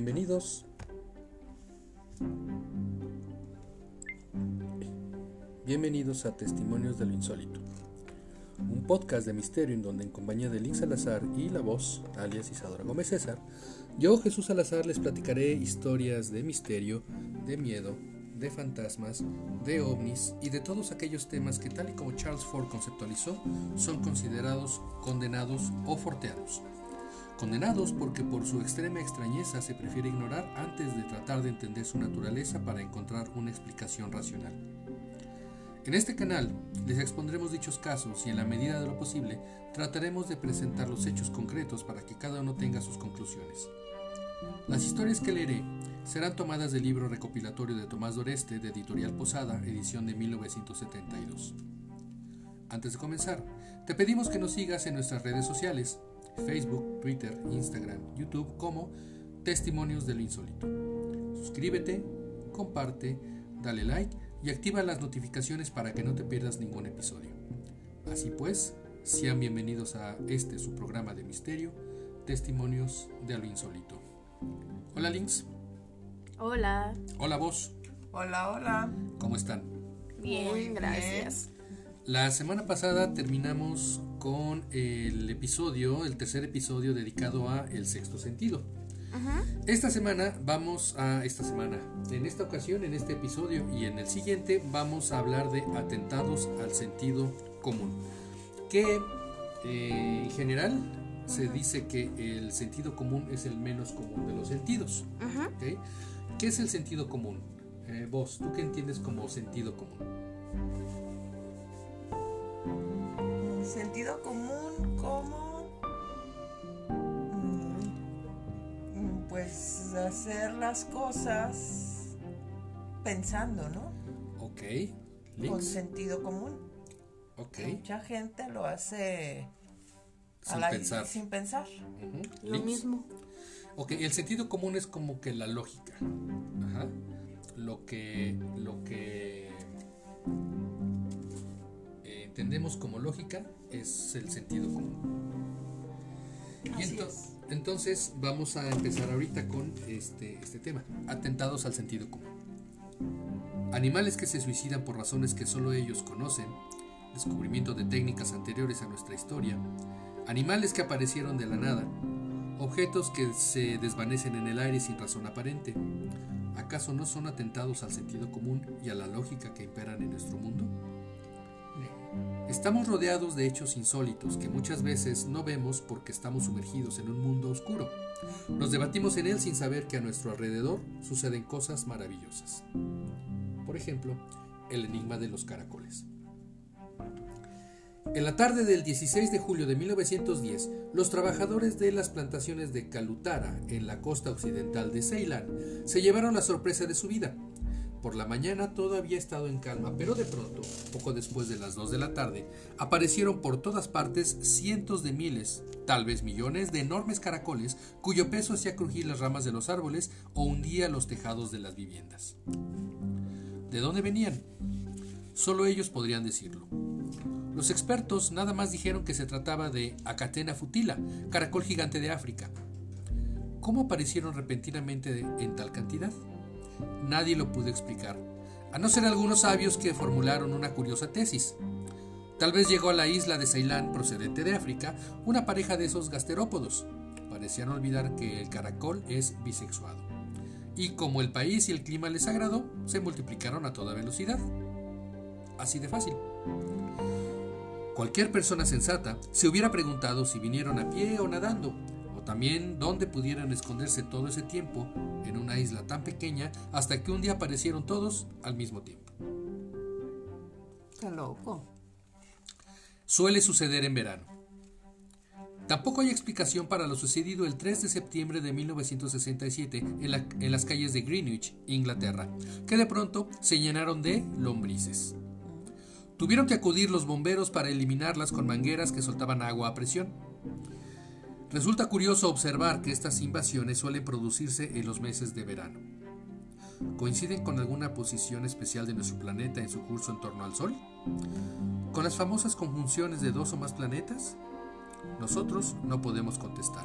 Bienvenidos. Bienvenidos a Testimonios de lo Insólito, un podcast de misterio en donde en compañía de Link Salazar y la voz, alias Isadora Gómez César, yo, Jesús Salazar, les platicaré historias de misterio, de miedo, de fantasmas, de ovnis y de todos aquellos temas que tal y como Charles Ford conceptualizó, son considerados condenados o forteados. Condenados porque por su extrema extrañeza se prefiere ignorar antes de tratar de entender su naturaleza para encontrar una explicación racional. En este canal les expondremos dichos casos y en la medida de lo posible trataremos de presentar los hechos concretos para que cada uno tenga sus conclusiones. Las historias que leeré serán tomadas del libro recopilatorio de Tomás Doreste de Editorial Posada, edición de 1972. Antes de comenzar, te pedimos que nos sigas en nuestras redes sociales, Facebook, Twitter, Instagram, YouTube como Testimonios de lo Insólito. Suscríbete, comparte, dale like y activa las notificaciones para que no te pierdas ningún episodio. Así pues, sean bienvenidos a este su programa de misterio, Testimonios de lo Insólito. Hola Links. Hola. Hola vos. Hola, hola. ¿Cómo están? Bien, Muy bien. gracias. La semana pasada terminamos con el episodio, el tercer episodio dedicado a el sexto sentido. Ajá. Esta semana vamos a esta semana, en esta ocasión, en este episodio y en el siguiente vamos a hablar de atentados al sentido común, que eh, en general se dice que el sentido común es el menos común de los sentidos. Ajá. ¿ok? ¿Qué es el sentido común? Eh, vos, ¿tú qué entiendes como sentido común? Sentido común como... mm, mm, Pues hacer las cosas pensando, ¿no? Ok, Con links. sentido común. Ok, Mucha gente lo hace a sin la- pensar. sin pensar. Lo links. mismo. Ok, el sentido común es como que la lógica. Ajá. Lo que. Lo que. Entendemos como lógica es el sentido común. Y Así ento- es. entonces vamos a empezar ahorita con este, este tema. Atentados al sentido común. Animales que se suicidan por razones que solo ellos conocen. Descubrimiento de técnicas anteriores a nuestra historia. Animales que aparecieron de la nada. Objetos que se desvanecen en el aire sin razón aparente. ¿Acaso no son atentados al sentido común y a la lógica que imperan en nuestro mundo? Estamos rodeados de hechos insólitos que muchas veces no vemos porque estamos sumergidos en un mundo oscuro. Nos debatimos en él sin saber que a nuestro alrededor suceden cosas maravillosas. Por ejemplo, el enigma de los caracoles. En la tarde del 16 de julio de 1910, los trabajadores de las plantaciones de Kalutara, en la costa occidental de Ceilán, se llevaron la sorpresa de su vida. Por la mañana todo había estado en calma, pero de pronto, poco después de las 2 de la tarde, aparecieron por todas partes cientos de miles, tal vez millones, de enormes caracoles cuyo peso hacía crujir las ramas de los árboles o hundía los tejados de las viviendas. ¿De dónde venían? Solo ellos podrían decirlo. Los expertos nada más dijeron que se trataba de Acatena futila, caracol gigante de África. ¿Cómo aparecieron repentinamente en tal cantidad? Nadie lo pudo explicar, a no ser algunos sabios que formularon una curiosa tesis. Tal vez llegó a la isla de Ceilán, procedente de África, una pareja de esos gasterópodos. Parecían olvidar que el caracol es bisexuado. Y como el país y el clima les agradó, se multiplicaron a toda velocidad. Así de fácil. Cualquier persona sensata se hubiera preguntado si vinieron a pie o nadando, también dónde pudieran esconderse todo ese tiempo en una isla tan pequeña hasta que un día aparecieron todos al mismo tiempo. Qué loco. Suele suceder en verano. Tampoco hay explicación para lo sucedido el 3 de septiembre de 1967 en, la- en las calles de Greenwich, Inglaterra, que de pronto se llenaron de lombrices. Tuvieron que acudir los bomberos para eliminarlas con mangueras que soltaban agua a presión. Resulta curioso observar que estas invasiones suelen producirse en los meses de verano. ¿Coinciden con alguna posición especial de nuestro planeta en su curso en torno al Sol? ¿Con las famosas conjunciones de dos o más planetas? Nosotros no podemos contestar.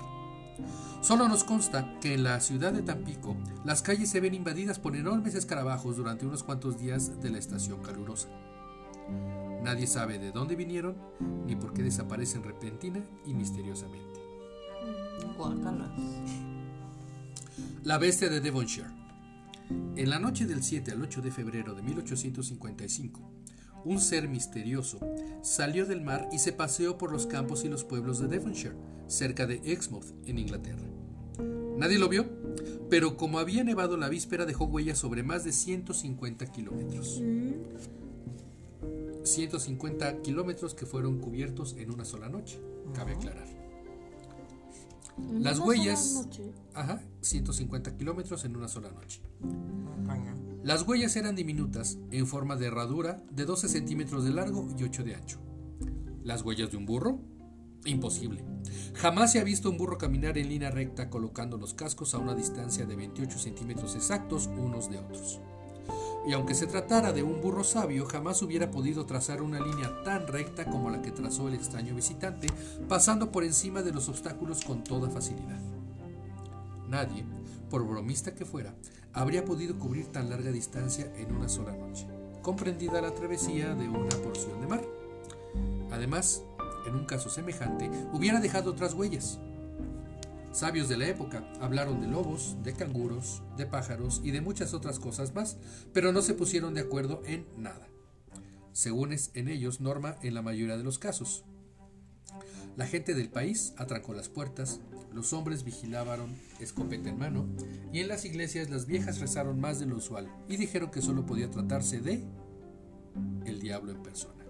Solo nos consta que en la ciudad de Tampico las calles se ven invadidas por enormes escarabajos durante unos cuantos días de la estación calurosa. Nadie sabe de dónde vinieron ni por qué desaparecen repentina y misteriosamente. Guácala. La bestia de Devonshire. En la noche del 7 al 8 de febrero de 1855, un ser misterioso salió del mar y se paseó por los campos y los pueblos de Devonshire, cerca de Exmouth, en Inglaterra. Nadie lo vio, pero como había nevado la víspera dejó huellas sobre más de 150 kilómetros. 150 kilómetros que fueron cubiertos en una sola noche, cabe aclarar. Las huellas... Ajá, 150 kilómetros en una sola noche. Las huellas eran diminutas, en forma de herradura, de 12 centímetros de largo y 8 de ancho. ¿Las huellas de un burro? Imposible. Jamás se ha visto un burro caminar en línea recta colocando los cascos a una distancia de 28 centímetros exactos unos de otros. Y aunque se tratara de un burro sabio, jamás hubiera podido trazar una línea tan recta como la que trazó el extraño visitante, pasando por encima de los obstáculos con toda facilidad. Nadie, por bromista que fuera, habría podido cubrir tan larga distancia en una sola noche, comprendida la travesía de una porción de mar. Además, en un caso semejante, hubiera dejado otras huellas. Sabios de la época hablaron de lobos, de canguros, de pájaros y de muchas otras cosas más, pero no se pusieron de acuerdo en nada. Según es en ellos norma en la mayoría de los casos. La gente del país atrancó las puertas, los hombres vigilaban escopeta en mano, y en las iglesias las viejas rezaron más de lo usual y dijeron que solo podía tratarse de el diablo en persona.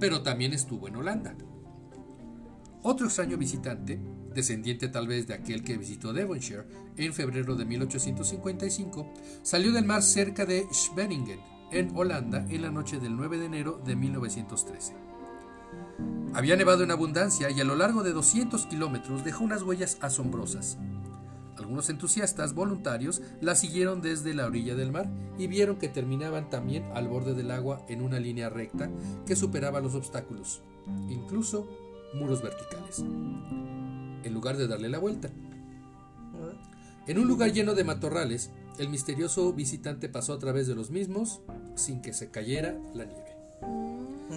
Pero también estuvo en Holanda. Otro extraño visitante, descendiente tal vez de aquel que visitó Devonshire en febrero de 1855, salió del mar cerca de Scheveningen, en Holanda, en la noche del 9 de enero de 1913. Había nevado en abundancia y a lo largo de 200 kilómetros dejó unas huellas asombrosas. Algunos entusiastas voluntarios la siguieron desde la orilla del mar y vieron que terminaban también al borde del agua en una línea recta que superaba los obstáculos, incluso muros verticales, en lugar de darle la vuelta. En un lugar lleno de matorrales, el misterioso visitante pasó a través de los mismos sin que se cayera la nieve.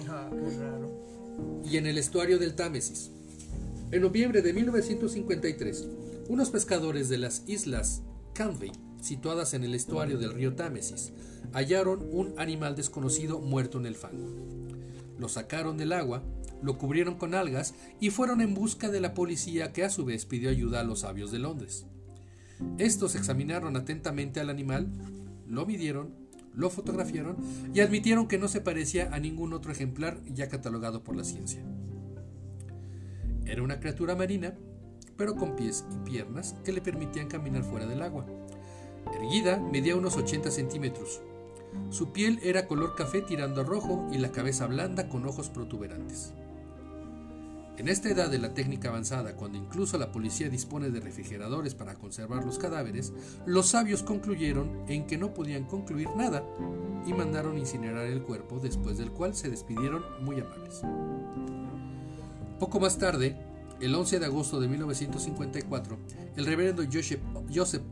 Ah, qué raro. y en el estuario del Támesis. En noviembre de 1953, unos pescadores de las islas Canvey, situadas en el estuario del río Támesis, hallaron un animal desconocido muerto en el fango. Lo sacaron del agua, lo cubrieron con algas y fueron en busca de la policía que a su vez pidió ayuda a los sabios de Londres. Estos examinaron atentamente al animal, lo midieron, lo fotografiaron y admitieron que no se parecía a ningún otro ejemplar ya catalogado por la ciencia. Era una criatura marina, pero con pies y piernas que le permitían caminar fuera del agua. Erguida, medía unos 80 centímetros. Su piel era color café tirando a rojo y la cabeza blanda con ojos protuberantes. En esta edad de la técnica avanzada, cuando incluso la policía dispone de refrigeradores para conservar los cadáveres, los sabios concluyeron en que no podían concluir nada y mandaron incinerar el cuerpo, después del cual se despidieron muy amables. Poco más tarde, el 11 de agosto de 1954, el reverendo Joseph, Joseph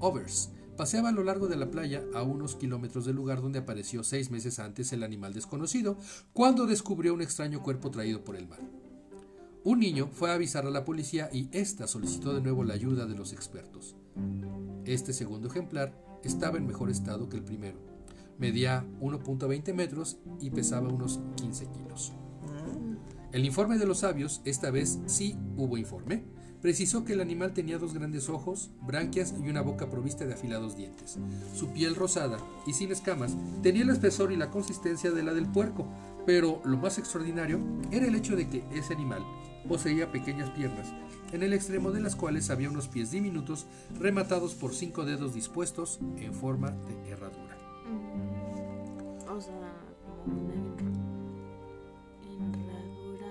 paseaba a lo largo de la playa a unos kilómetros del lugar donde apareció seis meses antes el animal desconocido, cuando descubrió un extraño cuerpo traído por el mar. Un niño fue a avisar a la policía y ésta solicitó de nuevo la ayuda de los expertos. Este segundo ejemplar estaba en mejor estado que el primero. Medía 1.20 metros y pesaba unos 15 kilos. El informe de los sabios, esta vez sí hubo informe, precisó que el animal tenía dos grandes ojos, branquias y una boca provista de afilados dientes. Su piel rosada y sin escamas tenía el espesor y la consistencia de la del puerco, pero lo más extraordinario era el hecho de que ese animal poseía pequeñas piernas, en el extremo de las cuales había unos pies diminutos rematados por cinco dedos dispuestos en forma de herradura. O sea, como una enredura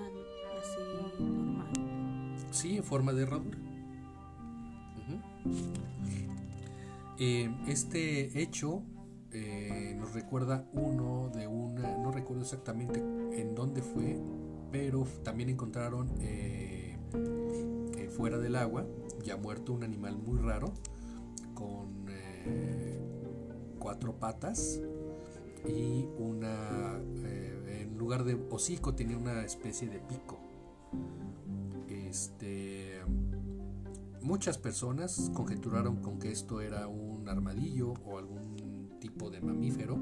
así normal. Sí, en forma de herradura. Eh, este hecho eh, nos recuerda uno de una, no recuerdo exactamente en dónde fue, pero también encontraron eh, eh, fuera del agua, ya muerto, un animal muy raro, con eh, cuatro patas y una, eh, en lugar de hocico tenía una especie de pico. Este, muchas personas conjeturaron con que esto era un armadillo o algún tipo de mamífero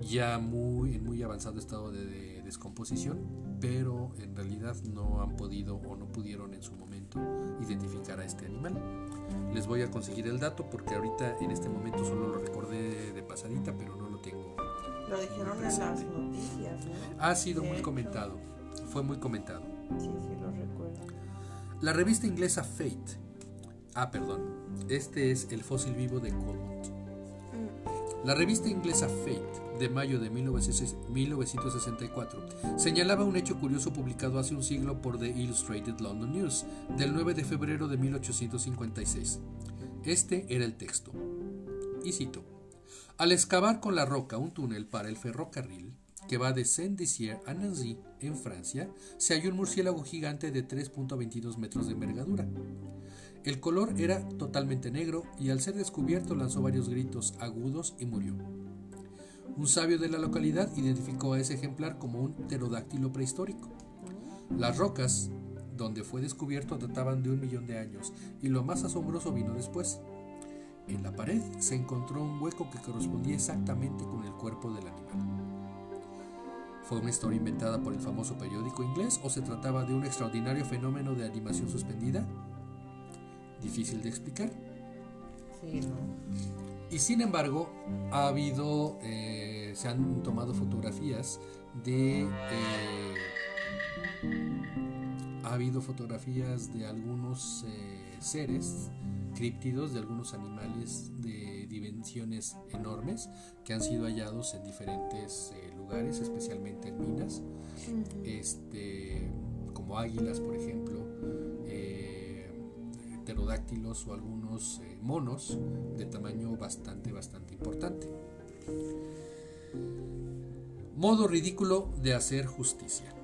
ya muy, en muy avanzado estado de, de descomposición, pero en realidad no han podido o no pudieron en su momento identificar a este animal. Les voy a conseguir el dato porque ahorita en este momento solo lo recordé de pasadita, pero no lo tengo. Lo dijeron en las noticias, ¿no? Ha sido De muy hecho. comentado, fue muy comentado. Sí, sí, lo recuerdo. La revista inglesa Fate, ah, perdón, este es el fósil vivo de Colmont. La revista inglesa Fate, de mayo de 1964, señalaba un hecho curioso publicado hace un siglo por The Illustrated London News, del 9 de febrero de 1856. Este era el texto. Y cito: Al excavar con la roca un túnel para el ferrocarril que va de Saint-Dizier a Nancy, en Francia, se halló un murciélago gigante de 3.22 metros de envergadura. El color era totalmente negro y al ser descubierto lanzó varios gritos agudos y murió. Un sabio de la localidad identificó a ese ejemplar como un pterodáctilo prehistórico. Las rocas donde fue descubierto databan de un millón de años y lo más asombroso vino después. En la pared se encontró un hueco que correspondía exactamente con el cuerpo del animal. ¿Fue una historia inventada por el famoso periódico inglés o se trataba de un extraordinario fenómeno de animación suspendida? Difícil de explicar. Sí, no. Y sin embargo, ha habido, eh, se han tomado fotografías de, eh, ha habido fotografías de algunos eh, seres críptidos, de algunos animales de dimensiones enormes que han sido hallados en diferentes lugares, especialmente en minas, este, como águilas, por ejemplo, eh, o algunos eh, monos de tamaño bastante, bastante importante. Modo ridículo de hacer justicia.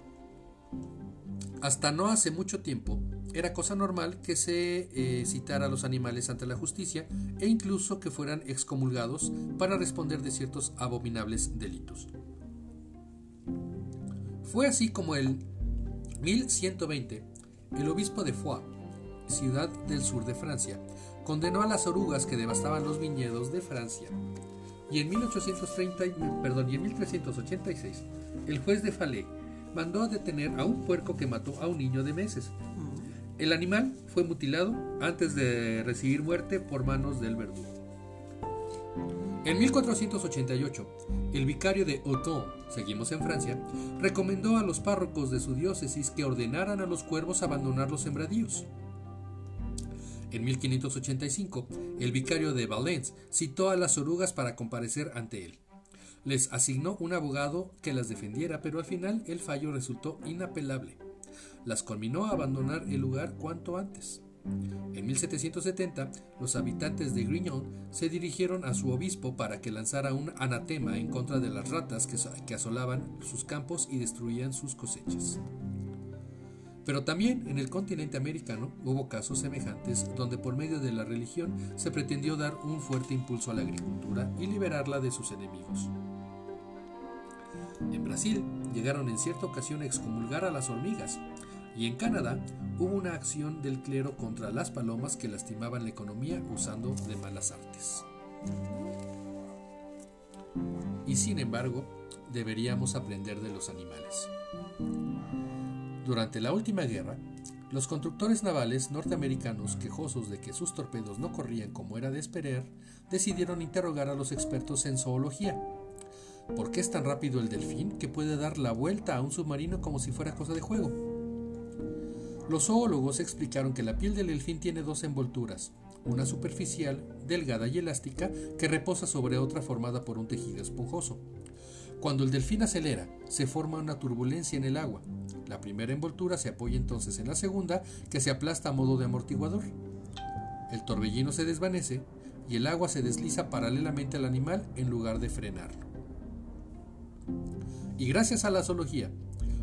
Hasta no hace mucho tiempo era cosa normal que se eh, citara a los animales ante la justicia e incluso que fueran excomulgados para responder de ciertos abominables delitos. Fue así como el 1120 el obispo de Foix, ciudad del sur de Francia, condenó a las orugas que devastaban los viñedos de Francia. Y en 1830, y- perdón, y en 1386, el juez de Falais mandó a detener a un puerco que mató a un niño de meses. El animal fue mutilado antes de recibir muerte por manos del verdugo. En 1488, el vicario de Autun, seguimos en Francia, recomendó a los párrocos de su diócesis que ordenaran a los cuervos abandonar los sembradíos. En 1585, el vicario de Valence citó a las orugas para comparecer ante él. Les asignó un abogado que las defendiera, pero al final el fallo resultó inapelable. Las conminó a abandonar el lugar cuanto antes. En 1770, los habitantes de Grignon se dirigieron a su obispo para que lanzara un anatema en contra de las ratas que, so- que asolaban sus campos y destruían sus cosechas. Pero también en el continente americano hubo casos semejantes donde por medio de la religión se pretendió dar un fuerte impulso a la agricultura y liberarla de sus enemigos. En Brasil llegaron en cierta ocasión a excomulgar a las hormigas y en Canadá hubo una acción del clero contra las palomas que lastimaban la economía usando de malas artes. Y sin embargo, deberíamos aprender de los animales. Durante la última guerra, los constructores navales norteamericanos, quejosos de que sus torpedos no corrían como era de esperar, decidieron interrogar a los expertos en zoología. ¿Por qué es tan rápido el delfín que puede dar la vuelta a un submarino como si fuera cosa de juego? Los zoólogos explicaron que la piel del delfín tiene dos envolturas, una superficial, delgada y elástica, que reposa sobre otra formada por un tejido esponjoso. Cuando el delfín acelera, se forma una turbulencia en el agua. La primera envoltura se apoya entonces en la segunda, que se aplasta a modo de amortiguador. El torbellino se desvanece y el agua se desliza paralelamente al animal en lugar de frenarlo. Y gracias a la zoología,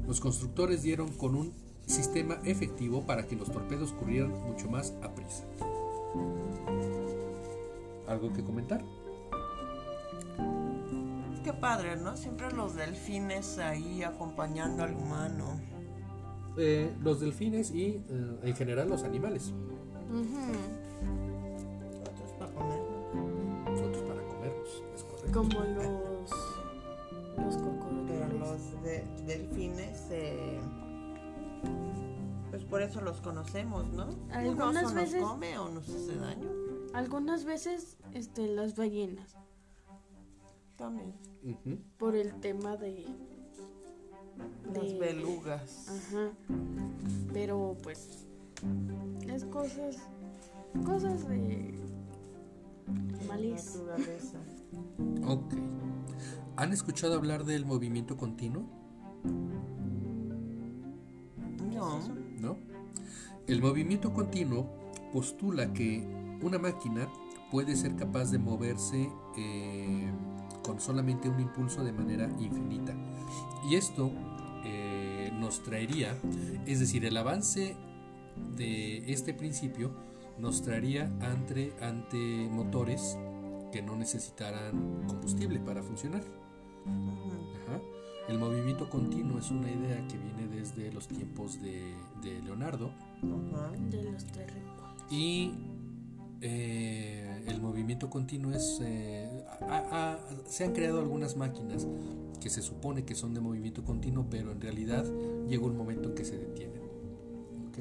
los constructores dieron con un sistema efectivo para que los torpedos corrieran mucho más a prisa. ¿Algo que comentar? Padre, ¿no? Siempre los delfines ahí acompañando al humano. Eh, los delfines y eh, en general los animales. Otros para comer. Otros para comerlos, es correcto. Como los. Los Pero cocodrilos. los de- delfines, eh, pues por eso los conocemos, ¿no? Algunas Uno veces- nos come o nos hace daño. Algunas veces, este, las ballenas. También. Por el tema de. Las belugas. Ajá. Pero pues. Es cosas. Cosas de. Malís. Naturaleza. Ok. ¿Han escuchado hablar del movimiento continuo? No. ¿No? El movimiento continuo postula que una máquina puede ser capaz de moverse eh, con solamente un impulso de manera infinita. Y esto eh, nos traería, es decir, el avance de este principio nos traería ante, ante motores que no necesitaran combustible para funcionar. Ajá. El movimiento continuo es una idea que viene desde los tiempos de, de Leonardo Ajá. De los terrenos. y eh, el movimiento continuo es... eh, a- a- se han creado algunas máquinas que se supone que son de movimiento continuo, pero en realidad llega un momento en que se detienen. ¿ok?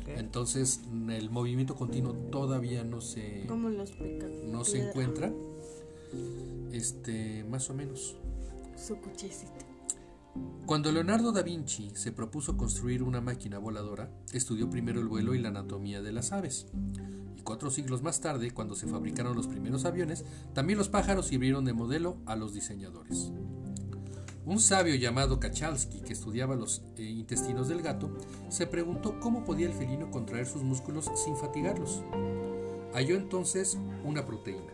Ok. Entonces el movimiento continuo todavía no se, los pica. no se encuentra. Este, más o menos. Su cuchecito. Cuando Leonardo da Vinci se propuso construir una máquina voladora, estudió primero el vuelo y la anatomía de las aves. Y cuatro siglos más tarde, cuando se fabricaron los primeros aviones, también los pájaros sirvieron de modelo a los diseñadores. Un sabio llamado Kachalsky, que estudiaba los eh, intestinos del gato, se preguntó cómo podía el felino contraer sus músculos sin fatigarlos. Halló entonces una proteína,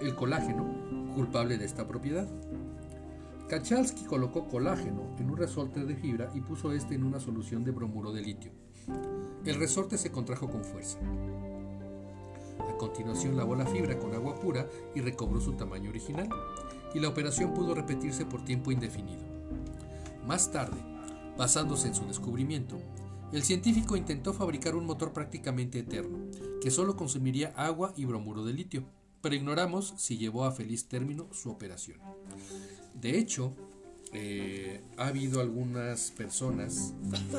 el colágeno, culpable de esta propiedad. Kachalsky colocó colágeno en un resorte de fibra y puso este en una solución de bromuro de litio. El resorte se contrajo con fuerza. A continuación lavó la fibra con agua pura y recobró su tamaño original, y la operación pudo repetirse por tiempo indefinido. Más tarde, basándose en su descubrimiento, el científico intentó fabricar un motor prácticamente eterno, que solo consumiría agua y bromuro de litio, pero ignoramos si llevó a feliz término su operación. De hecho, eh, ha habido algunas personas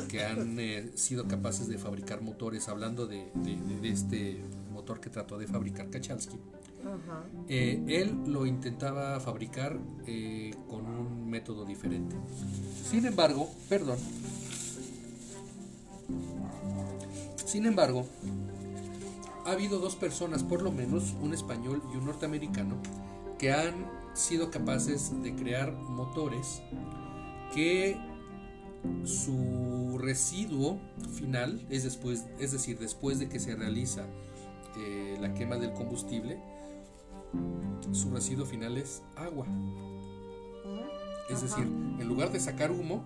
que han eh, sido capaces de fabricar motores, hablando de, de- de- de este motor que trató de fabricar Kachalsky. Ajá. Eh, él lo intentaba fabricar con un método diferente. Sin embargo, perdón. Sin embargo, ha habido dos personas, por lo menos, un español y un norteamericano, que han sido capaces de crear motores que su residuo final, es, después, es decir, después de que se realiza eh, la quema del combustible, su residuo final es agua. Es Ajá. decir, en lugar de sacar humo,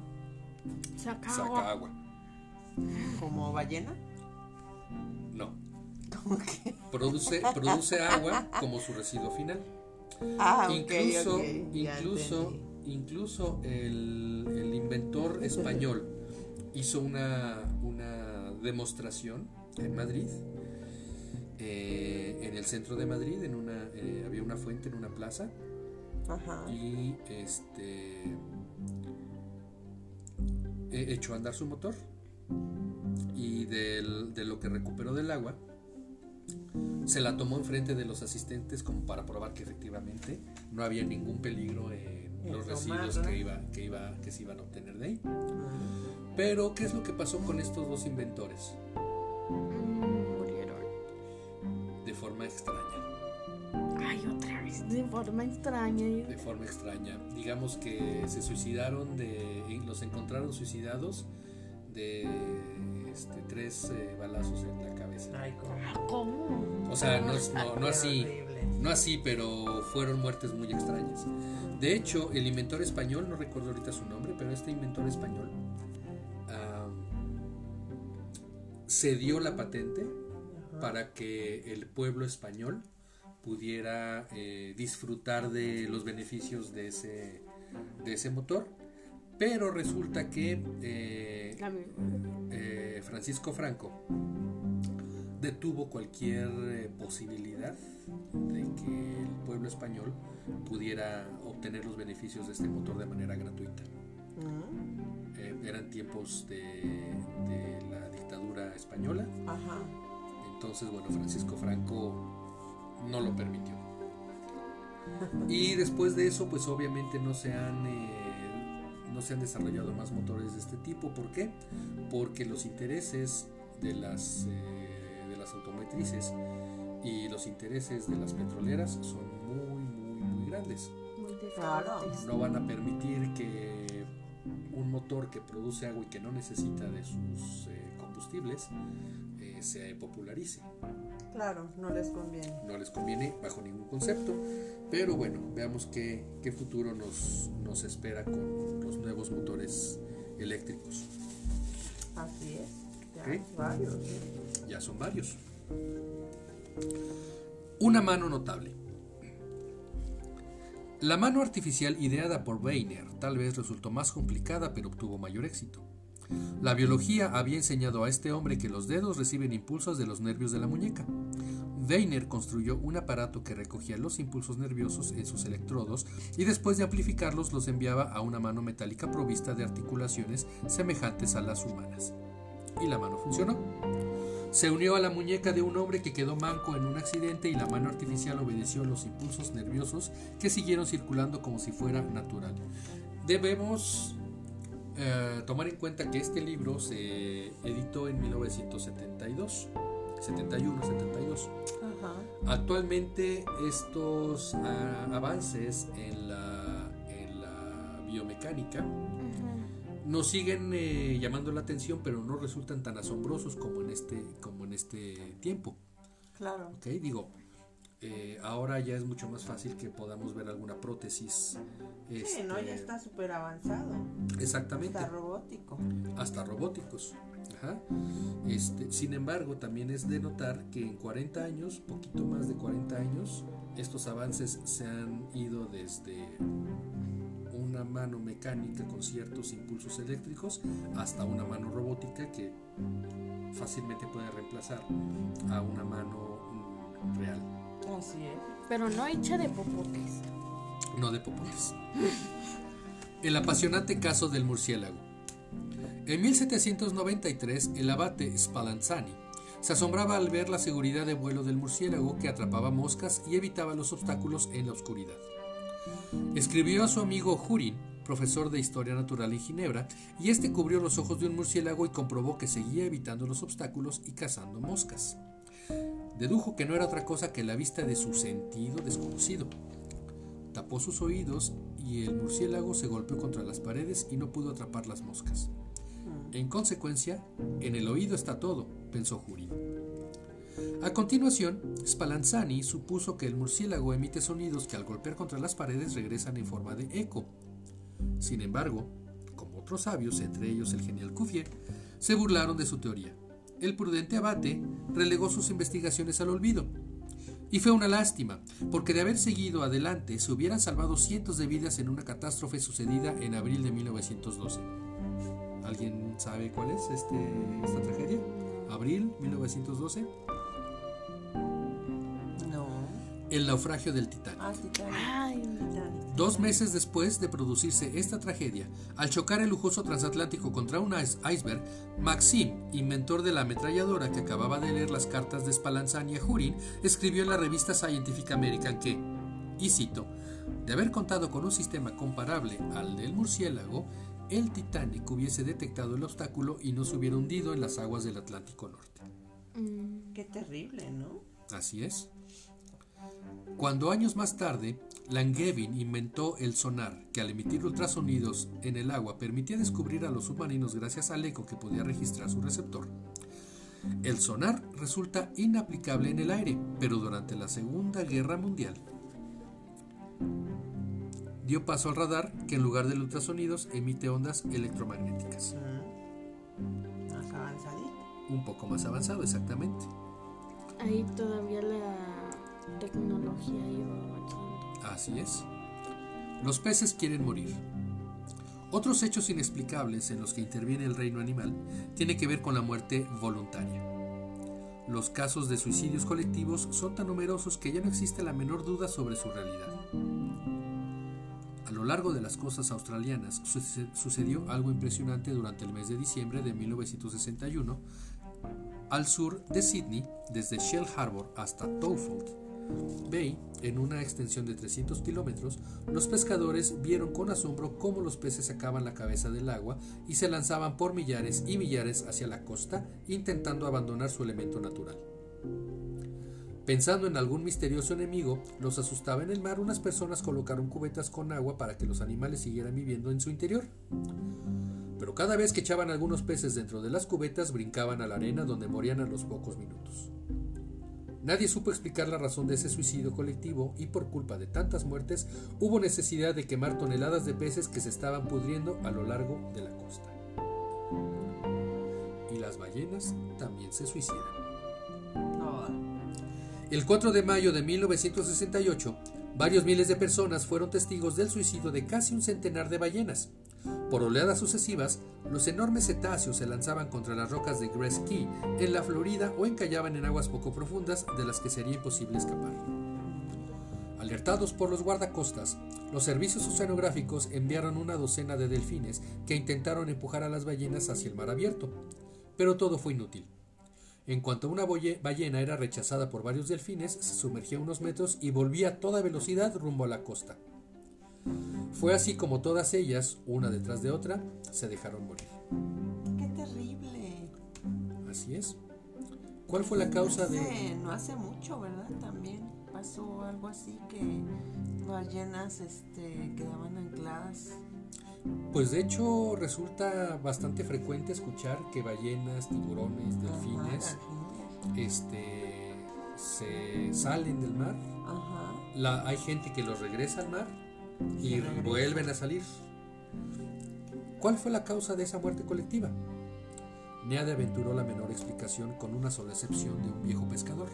Saca saca agua. agua. ¿Como ballena? No, ¿Cómo que? produce, produce agua como su residuo final. Ah, incluso, incluso, incluso el, el inventor español hizo una, una demostración en Madrid, eh, en el centro de Madrid, en una, eh, había una fuente en una plaza Ajá. y este e- echó a andar su motor y del- de lo que recuperó del agua se la tomó enfrente de los asistentes como para probar que efectivamente no había ningún peligro en los residuos que, iba, que, iba, que se iban a obtener de ahí. Pero, ¿qué es lo que pasó con estos dos inventores? Murieron. De forma extraña. Ay, otra vez. De forma extraña. de forma extraña. Digamos que se suicidaron de. los encontraron suicidados de este, tres eh, balazos en la Ay, cómo. ¿Cómo? O sea, no, es- no, no así. No así, pero fueron muertes muy extrañas. De hecho, el inventor español, no recuerdo ahorita su nombre, pero este inventor español am, cedió la patente Ajá. para que el pueblo español pudiera eh, disfrutar de los beneficios de ese, de ese motor. Pero resulta que eh, eh, Francisco Franco detuvo cualquier eh, posibilidad de que el pueblo español pudiera obtener los beneficios de este motor de manera gratuita. Mm, Eh, eran tiempos de, de la dictadura española, Ajá. entonces bueno, Francisco Franco no lo permitió. Y después de eso, pues obviamente no se han eh, no se han desarrollado más motores de este tipo. ¿Por qué? Porque los intereses de las eh, las automotrices y los intereses de las petroleras son muy muy muy grandes. No van a permitir que un motor que produce agua y que no necesita de sus eh, combustibles eh, se popularice. Claro, no les conviene. No les conviene bajo ningún concepto, pero bueno, veamos qué, qué futuro nos, nos espera con los nuevos motores eléctricos. Así es. Ya varios. Ya son varios. Una mano notable. La mano artificial ideada por Weiner tal vez resultó más complicada pero obtuvo mayor éxito. La biología había enseñado a este hombre que los dedos reciben impulsos de los nervios de la muñeca. Weiner construyó un aparato que recogía los impulsos nerviosos en sus electrodos y después de amplificarlos los enviaba a una mano metálica provista de articulaciones semejantes a las humanas. Y la mano funcionó. Se unió a la muñeca de un hombre que quedó manco en un accidente y la mano artificial obedeció los impulsos nerviosos que siguieron circulando como si fuera natural. Debemos eh, tomar en cuenta que este libro se editó en 1972, 71, 72. Ajá. Actualmente estos ah, avances en la, en la biomecánica. Nos siguen eh, llamando la atención, pero no resultan tan asombrosos como en este, como en este tiempo. Claro. ¿ok? Digo, eh, ahora ya es mucho más fácil que podamos ver alguna prótesis. Sí, este, no, ya está súper avanzado. Exactamente, Está robótico. hasta robóticos. Ajá. Este, sin embargo, también es de notar que en 40 años, poquito más de 40 años, estos avances se han ido desde una mano mecánica con ciertos impulsos eléctricos hasta una mano robótica que fácilmente puede reemplazar a una mano mm, real, Así es. Pero no hecha de popotes. no de popotes. El apasionante caso del murciélago. En 1793, el abate Spallanzani se asombraba al ver la seguridad de vuelo del murciélago que atrapaba moscas y evitaba los obstáculos en la oscuridad. Escribió a su amigo Jurin, profesor de historia natural en Ginebra, y este cubrió los ojos de un murciélago y comprobó que seguía evitando los obstáculos y cazando moscas. Dedujo que no era otra cosa que la vista de su sentido desconocido. Tapó sus oídos y el murciélago se golpeó contra las paredes y no pudo atrapar las moscas. En consecuencia, en el oído está todo, pensó Jurin. A continuación, Spallanzani supuso que el murciélago emite sonidos que al golpear contra las paredes regresan en forma de eco. Sin embargo, como otros sabios, entre ellos el genial Cuvier, se burlaron de su teoría. El prudente abate relegó sus investigaciones al olvido. Y fue una lástima, porque de haber seguido adelante se hubieran salvado cientos de vidas en una catástrofe sucedida en abril de 1912. ¿Alguien sabe cuál es este, esta tragedia? Abril 1912. El naufragio del Titanic. Ah, Titanic. Ay, Titanic. Dos meses después de producirse esta tragedia, al chocar el lujoso transatlántico contra un ice- iceberg, Maxim, inventor de la ametralladora que acababa de leer las cartas de Spallanzani a Jurin, escribió en la revista Scientific American que, y cito, de haber contado con un sistema comparable al del murciélago, el Titanic hubiese detectado el obstáculo y no se hubiera hundido en las aguas del Atlántico Norte. mm, Qué terrible, ¿no? Así es. Cuando años más tarde, Langevin inventó el sonar, que al emitir ultrasonidos en el agua permitía descubrir a los submarinos gracias al eco que podía registrar su receptor. El sonar resulta inaplicable en el aire, pero durante la Segunda Guerra Mundial dio paso al radar que en lugar de ultrasonidos emite ondas electromagnéticas. Mm. Más avanzadito. un poco más avanzado, exactamente. Ahí todavía la tecnología iba avanzando. Así es. Los peces quieren morir. Otros hechos inexplicables en los que interviene el reino animal tiene que ver con la muerte voluntaria. Los casos de suicidios colectivos son tan numerosos que ya no existe la menor duda sobre su realidad. A lo largo de las costas australianas suce- sucedió algo impresionante durante el mes de diciembre de 1961 al sur de Sydney, desde Shell Harbour hasta Towfold Bay, en una extensión de 300 kilómetros, los pescadores vieron con asombro cómo los peces sacaban la cabeza del agua y se lanzaban por millares y millares hacia la costa, intentando abandonar su elemento natural. Pensando en algún misterioso enemigo, los asustaba en el mar, unas personas colocaron cubetas con agua para que los animales siguieran viviendo en su interior. Pero cada vez que echaban algunos peces dentro de las cubetas, brincaban a la arena donde morían a los pocos minutos. Nadie supo explicar la razón de ese suicidio colectivo y por culpa de tantas muertes hubo necesidad de quemar toneladas de peces que se estaban pudriendo a lo largo de la costa. Y las ballenas también se suicidan. El 4 de mayo de 1968, varios miles de personas fueron testigos del suicidio de casi un centenar de ballenas. Por oleadas sucesivas, los enormes cetáceos se lanzaban contra las rocas de Grass Key en la Florida o encallaban en aguas poco profundas de las que sería imposible escapar. Alertados por los guardacostas, los servicios oceanográficos enviaron una docena de delfines que intentaron empujar a las ballenas hacia el mar abierto, pero todo fue inútil. En cuanto una boye- ballena era rechazada por varios delfines, se sumergía unos metros y volvía a toda velocidad rumbo a la costa. Fue así como todas ellas, una detrás de otra, se dejaron morir. qué terrible. Así es. ¿Cuál fue la causa Hace- de...? No hace mucho, ¿verdad? También pasó algo así que ballenas este, quedaban ancladas. Pues de hecho resulta bastante frecuente escuchar que ballenas, tiburones, delfines, Ajá, este, se salen del mar. Ajá. La, hay gente que los regresa al mar y vuelven a salir. ¿Cuál fue la causa de esa muerte colectiva? Nadie aventuró la menor explicación con una sola excepción de un viejo pescador.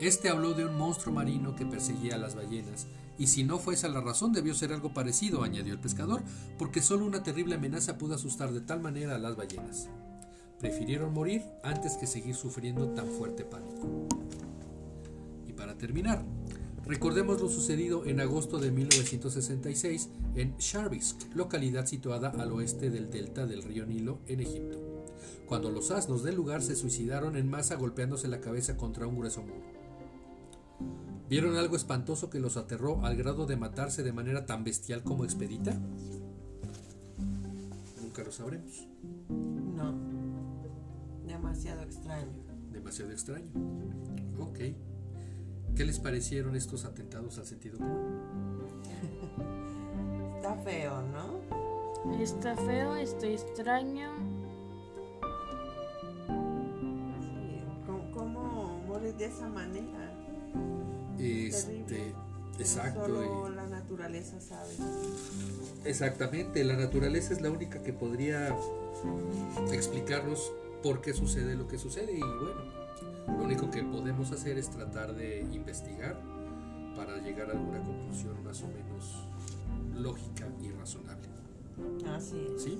Este habló de un monstruo marino que perseguía a las ballenas, y si no fue esa la razón debió ser algo parecido, añadió el pescador, porque solo una terrible amenaza pudo asustar de tal manera a las ballenas. Prefirieron morir antes que seguir sufriendo tan fuerte pánico. Y para terminar, recordemos lo sucedido en agosto de 1966 en Sharbisk, localidad situada al oeste del delta del río Nilo en Egipto, cuando los asnos del lugar se suicidaron en masa golpeándose la cabeza contra un grueso muro. ¿Vieron algo espantoso que los aterró al grado de matarse de manera tan bestial como expedita? Nunca lo sabremos. No. Demasiado extraño. Demasiado extraño. Ok. ¿Qué les parecieron estos atentados al sentido común? Está feo, ¿no? Está feo, está extraño. Sí. ¿Cómo, cómo morir de esa manera? Este, Terrible. exacto. Solo la naturaleza sabe. Exactamente, la naturaleza es la única que podría explicarnos por qué sucede lo que sucede y bueno, lo único que podemos hacer es tratar de investigar para llegar a alguna conclusión más o menos lógica y razonable. Así es. ¿Sí?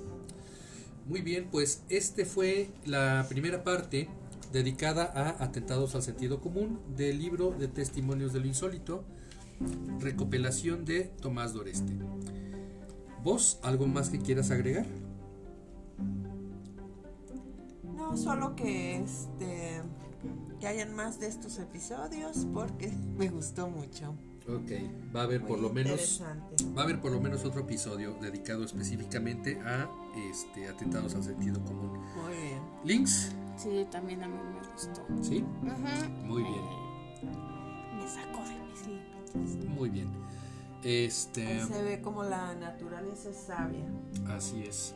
Muy bien, pues este fue la primera parte dedicada a atentados al sentido común del libro de testimonios de lo insólito, recopilación de Tomás Doreste. ¿Vos algo más que quieras agregar? No, solo que este que hayan más de estos episodios porque me gustó mucho. Ok, va a haber por lo menos va a haber por lo menos otro episodio dedicado específicamente a este atentados al sentido común. Muy bien. Links, Sí, también a mí me gustó. ¿sí? Muy bien. Me sacó de mis límites. Muy bien. Este, Se ve como la naturaleza es sabia. así es.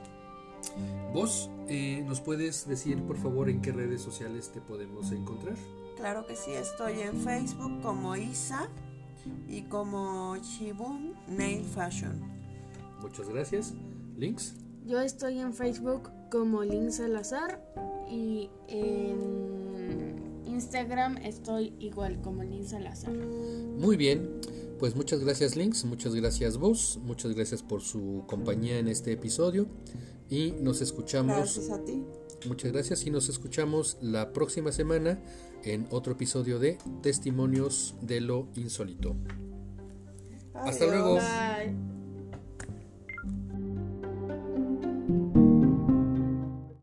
Vos eh, nos puedes decir por favor en qué redes sociales te podemos encontrar. Claro que sí, estoy en Facebook como Isa y como Shibun Nail Fashion. Muchas gracias. Links. Yo estoy en Facebook como Link Salazar y en Instagram estoy igual como Link Salazar. Muy bien, pues muchas gracias Links, muchas gracias vos, muchas gracias por su compañía en este episodio y nos escuchamos. Gracias a ti. Muchas gracias y nos escuchamos la próxima semana en otro episodio de Testimonios de lo Insólito. Hasta luego. Bye.